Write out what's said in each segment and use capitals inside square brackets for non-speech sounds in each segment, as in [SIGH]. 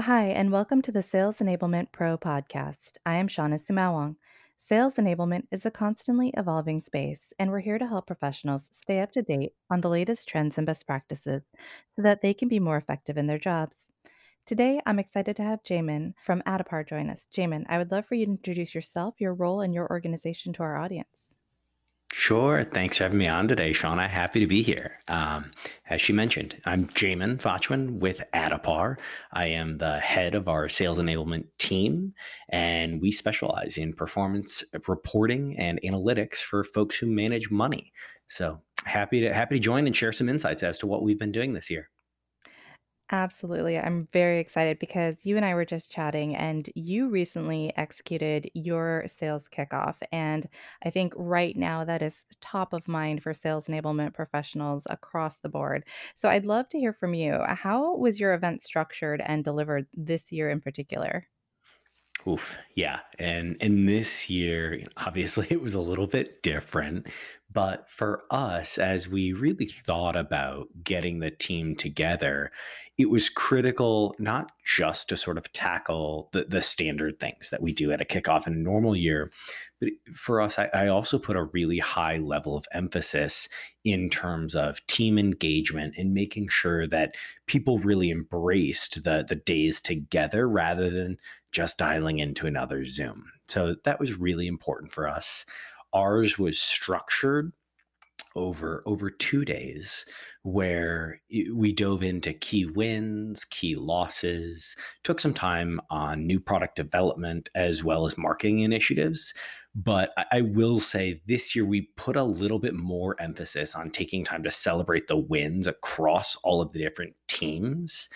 Hi, and welcome to the Sales Enablement Pro podcast. I am Shauna Sumawang. Sales enablement is a constantly evolving space, and we're here to help professionals stay up to date on the latest trends and best practices so that they can be more effective in their jobs. Today, I'm excited to have Jamin from Addepar join us. Jamin, I would love for you to introduce yourself, your role, and your organization to our audience. Sure. Thanks for having me on today, Shauna. Happy to be here. Um, as she mentioned, I'm Jamin Fochman with Addepar. I am the head of our sales enablement team, and we specialize in performance reporting and analytics for folks who manage money. So happy to happy to join and share some insights as to what we've been doing this year. Absolutely. I'm very excited because you and I were just chatting, and you recently executed your sales kickoff. And I think right now that is top of mind for sales enablement professionals across the board. So I'd love to hear from you. How was your event structured and delivered this year in particular? Oof, yeah. And and this year, obviously [LAUGHS] it was a little bit different, but for us as we really thought about getting the team together, it was critical not just to sort of tackle the, the standard things that we do at a kickoff in a normal year, but for us, I, I also put a really high level of emphasis in terms of team engagement and making sure that people really embraced the the days together rather than just dialing into another Zoom. So that was really important for us. Ours was structured over over two days where we dove into key wins key losses took some time on new product development as well as marketing initiatives. But i will say this year we put a little bit more emphasis on taking time to celebrate the wins across all of the different teams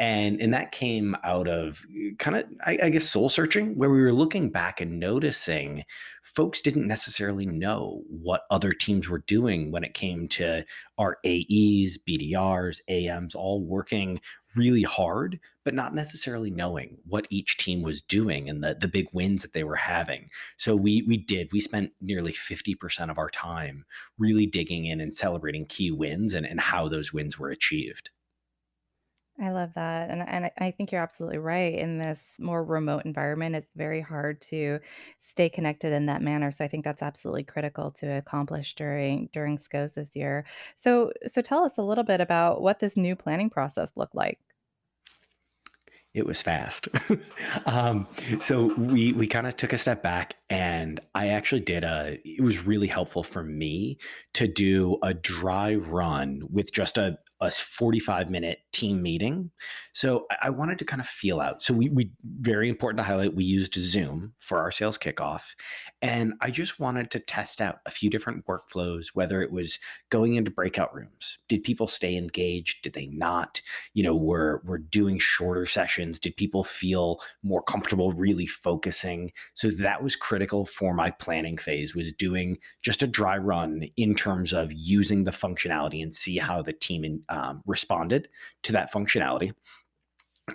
and and that came out of eh, kind of I, I, guess soul searching where we were looking back and noticing folks didn't necessarily know what other teams were doing when it came to our aes bdrs ams all working really hard but not necessarily knowing what each team was doing and the, the big wins that they were having. So we we did we spent nearly 50% of our time really digging in and celebrating key wins and, and how those wins were achieved I love that, and and I think you're absolutely right. In this more remote environment, it's very hard to stay connected in that manner. So I think that's absolutely critical to accomplish during during SKOs this year. So so tell us a little bit about what this new planning process looked like. It was fast. [LAUGHS] um, so we we kind of took a step back, and I actually did a. It was really helpful for me to do a dry run with just a a 45 minute team meeting. So I wanted to kind of feel out. So we, we very important to highlight we used Zoom for our sales kickoff. And I just wanted to test out a few different workflows, whether it was going into breakout rooms. Did people stay engaged? Did they not? You know, we're we're doing shorter sessions. Did people feel more comfortable really focusing? So that was critical for my planning phase was doing just a dry run in terms of using the functionality and see how the team in, um, responded to that functionality.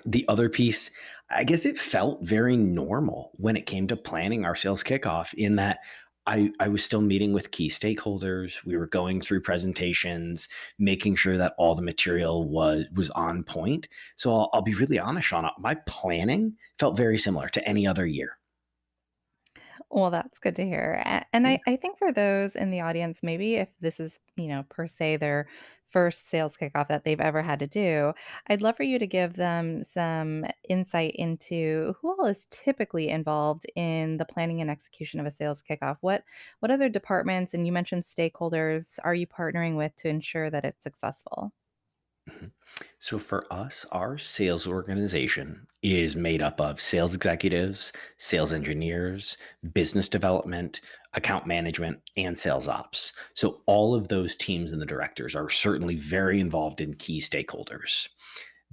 The other piece, I guess it felt very normal when it came to planning our sales kickoff, in that I, I was still meeting with key stakeholders. We were going through presentations, making sure that all the material was was on point. So I'll, I'll be really honest, Shauna. My planning felt very similar to any other year. Well, that's good to hear. A- And I, I think for those in the audience, maybe if this is, you know, per se their first sales kickoff that they've ever had to do, I'd love for you to give them some insight into who all is typically involved in the planning and execution of a sales kickoff. What what other departments, and you mentioned stakeholders, are you partnering with to ensure that it's successful? Mhm. So for us, our sales organization is made up of sales executives, sales engineers, business development, account management, and sales ops. So all of those teams and the directors are certainly very involved in key stakeholders.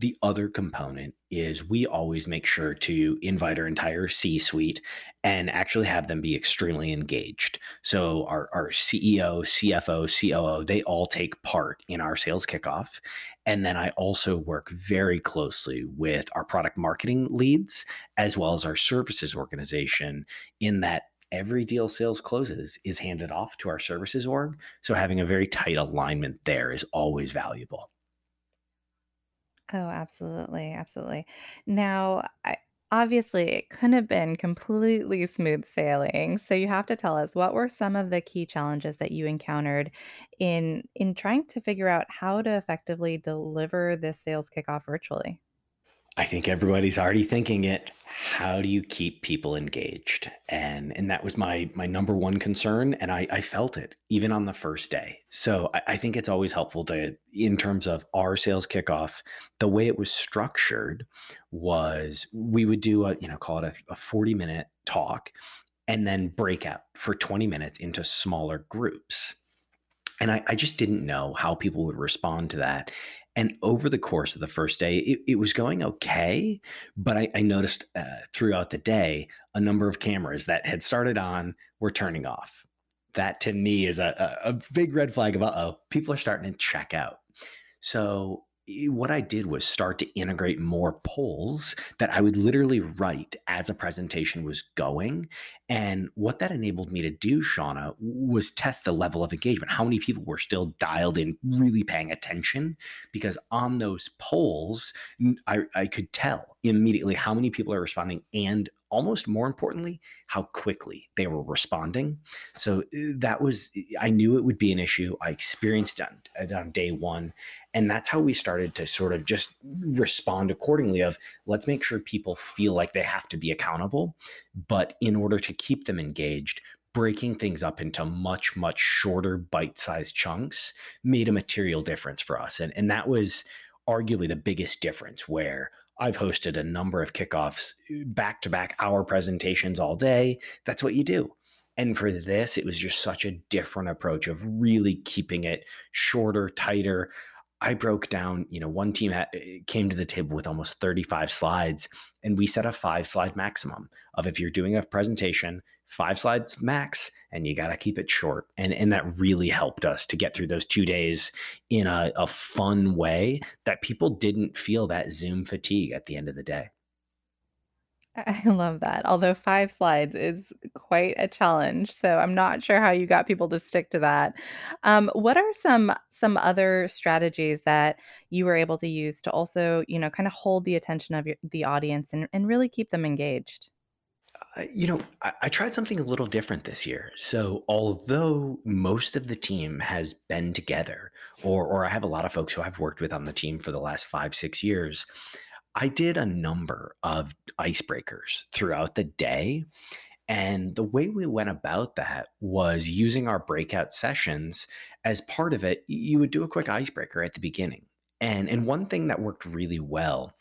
The other component is we always make sure to invite our entire C suite and actually have them be extremely engaged. So, our, our CEO, CFO, COO, they all take part in our sales kickoff. And then I also work very closely with our product marketing leads as well as our services organization in that every deal sales closes is handed off to our services org. So, having a very tight alignment there is always valuable. Oh, absolutely, absolutely. Now, I obviously, it couldn't have been completely smooth sailing, so you have to tell us what were some of the key challenges that you encountered in in trying to figure out how to effectively deliver this sales kickoff virtually? I think everybody's already thinking it. How do you keep people engaged? And and that was my my number one concern, and I, I felt it even on the first day. So I, I think it's always helpful to, in terms of our sales kickoff, the way it was structured was we would do a you know call it a, a forty minute talk, and then break out for twenty minutes into smaller groups. And I, I just didn't know how people would respond to that. And over the course of the first day, it, it was going okay. But I, I noticed uh, throughout the day, a number of cameras that had started on were turning off. That to me is a, a, a big red flag of, uh oh, people are starting to check out. So what I did was start to integrate more polls that I would literally write as a presentation was going. And what that enabled me to do, Shauna, was test the level of engagement. How many people were still dialed in, really paying attention? Because on those polls, I, I could tell immediately how many people are responding and almost more importantly, how quickly they were responding. So uh, that was, I knew it would be an issue. I experienced it on, on day one. And that's how we started to sort of just respond accordingly of let's make sure people feel like they have to be accountable. But in order to keep them engaged, breaking things up into much, much shorter bite-sized chunks made a material difference for us. And, and that was arguably the biggest difference where I've hosted a number of kickoffs, back to back hour presentations all day. That's what you do. And for this, it was just such a different approach of really keeping it shorter, tighter. I broke down, you know, one team had, eh, came to the table with almost 35 slides, and we set a five slide maximum of if you're doing a presentation, five slides max and you got to keep it short. And and that really helped us to get through those two days in a, a fun way that people didn't feel that zoom fatigue at the end of the day [LAUGHS] I love that. Although 5 slides is quite a challenge, so I'm not sure how you got people to stick to that. Um, what are some some other strategies that you were able to use to also, you know, kinda hold the attention of your the audience and and really keep them engaged? Uh, you know, I, I tried something a little different this year. So, although most of the team has been together, or or I have a lot of folks who I've worked with on the team for the last five, six years, I did a number of icebreakers throughout the day. And the way we went about that was using our breakout sessions. As part of it, you would do a quick icebreaker at the beginning. And, and one thing that worked really well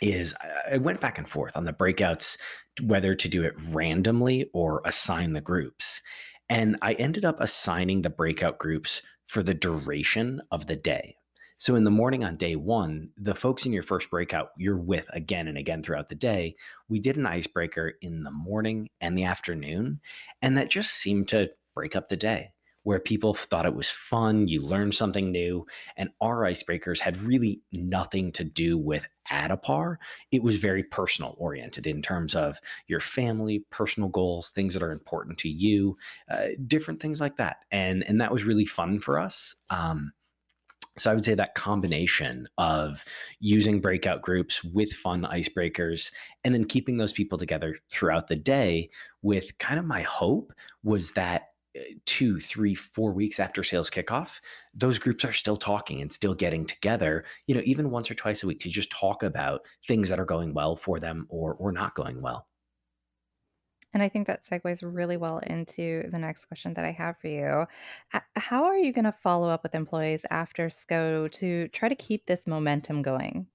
is I went back and forth on the breakouts, whether to do it randomly or assign the groups. And I ended up assigning the breakout groups for the duration of the day. So in the morning on day one, the folks in your first breakout you're with again and again throughout the day, we did an icebreaker in the morning and the afternoon. And that just seemed to break up the day where people thought it was fun, you learned something new, and our icebreakers had really nothing to do with Addepar. It was very personal oriented in terms of your family, personal goals, things that are important to you, uh, different things like that, and and that was really fun for us. Um, so I would say that combination of using breakout groups with fun icebreakers and then keeping those people together throughout the day with kind of my hope was that uh, two, three, four weeks after sales kickoff, those groups are still talking and still getting together, you know, even once or twice a week to just talk about things that are going well for them or or not going well. And I think that segues really well into the next question that I have for you. How are you going to follow up with employees after SKO to try to keep this momentum going?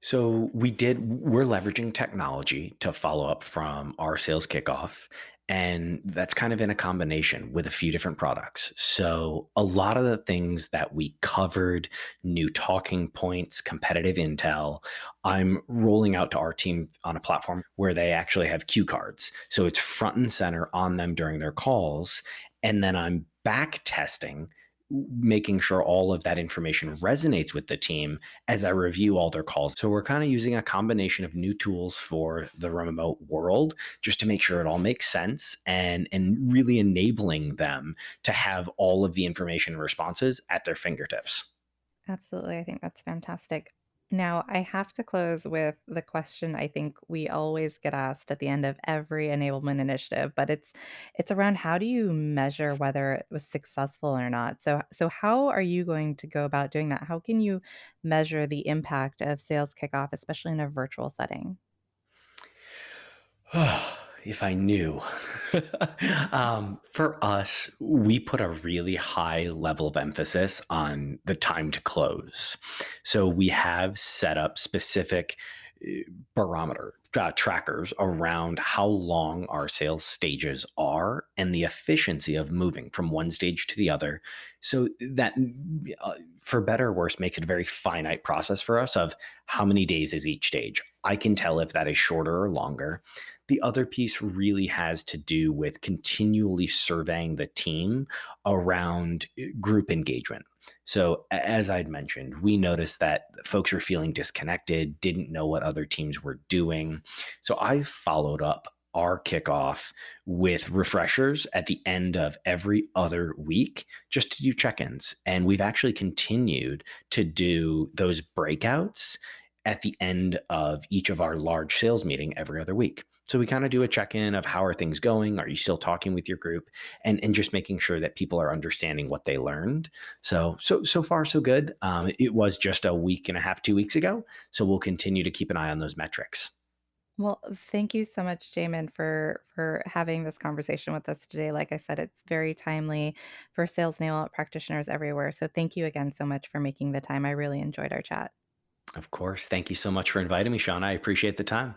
So we did, we're leveraging technology to follow up from our sales kickoff. And that's kind of in a combination with a few different products. So a lot of the things that we covered, new talking points, competitive intel, I'm rolling out to our team on a platform where they actually have cue cards. So it's front and center on them during their calls. And then I'm back testing making sure all of that information resonates with the team as I review all their calls. So we're kind of using a combination of new tools for the remote world just to make sure it all makes sense and and really enabling them to have all of the information and responses at their fingertips. Absolutely, I think that's fantastic. Now, I have to close with the question I think we always get asked at the end of every enablement initiative, but it's it's around how do you measure whether it was successful or not? So so how are you going to go about doing that? How can you measure the impact of sales kickoff, especially in a virtual setting? [SIGHS] [SIGHS] If I knew. [LAUGHS] Um, for us, we put a really high level of emphasis on the time to close. So we have set up specific eh, barometer uh, trackers around how long our sales stages are and the efficiency of moving from one stage to the other. So that, uh, for better or worse, makes it a very finite process for us of how many days is each stage. I can tell if that is shorter or longer. The other piece really has to do with continually surveying the team around eh, group engagement. So, as I'd mentioned, we noticed that folks were feeling disconnected, didn't know what other teams were doing. So, I followed up our kickoff with refreshers at the end of every other week just to do check ins. And we've actually continued to do those breakouts at the end of each of our large sales meeting every other week. So we kind of do a check-in of how are things going? Are you still talking with your group? And and just making sure that people are understanding what they learned. So so so far so good. Um, it was just a week and a half, two weeks ago. So we'll continue to keep an eye on those metrics. Well, thank you so much, Jamin, for for having this conversation with us today. Like I said, it's very timely for sales nail practitioners everywhere. So thank you again so much for making the time. I really enjoyed our chat. Of course. Thank you so much for inviting me, Sean. I appreciate the time.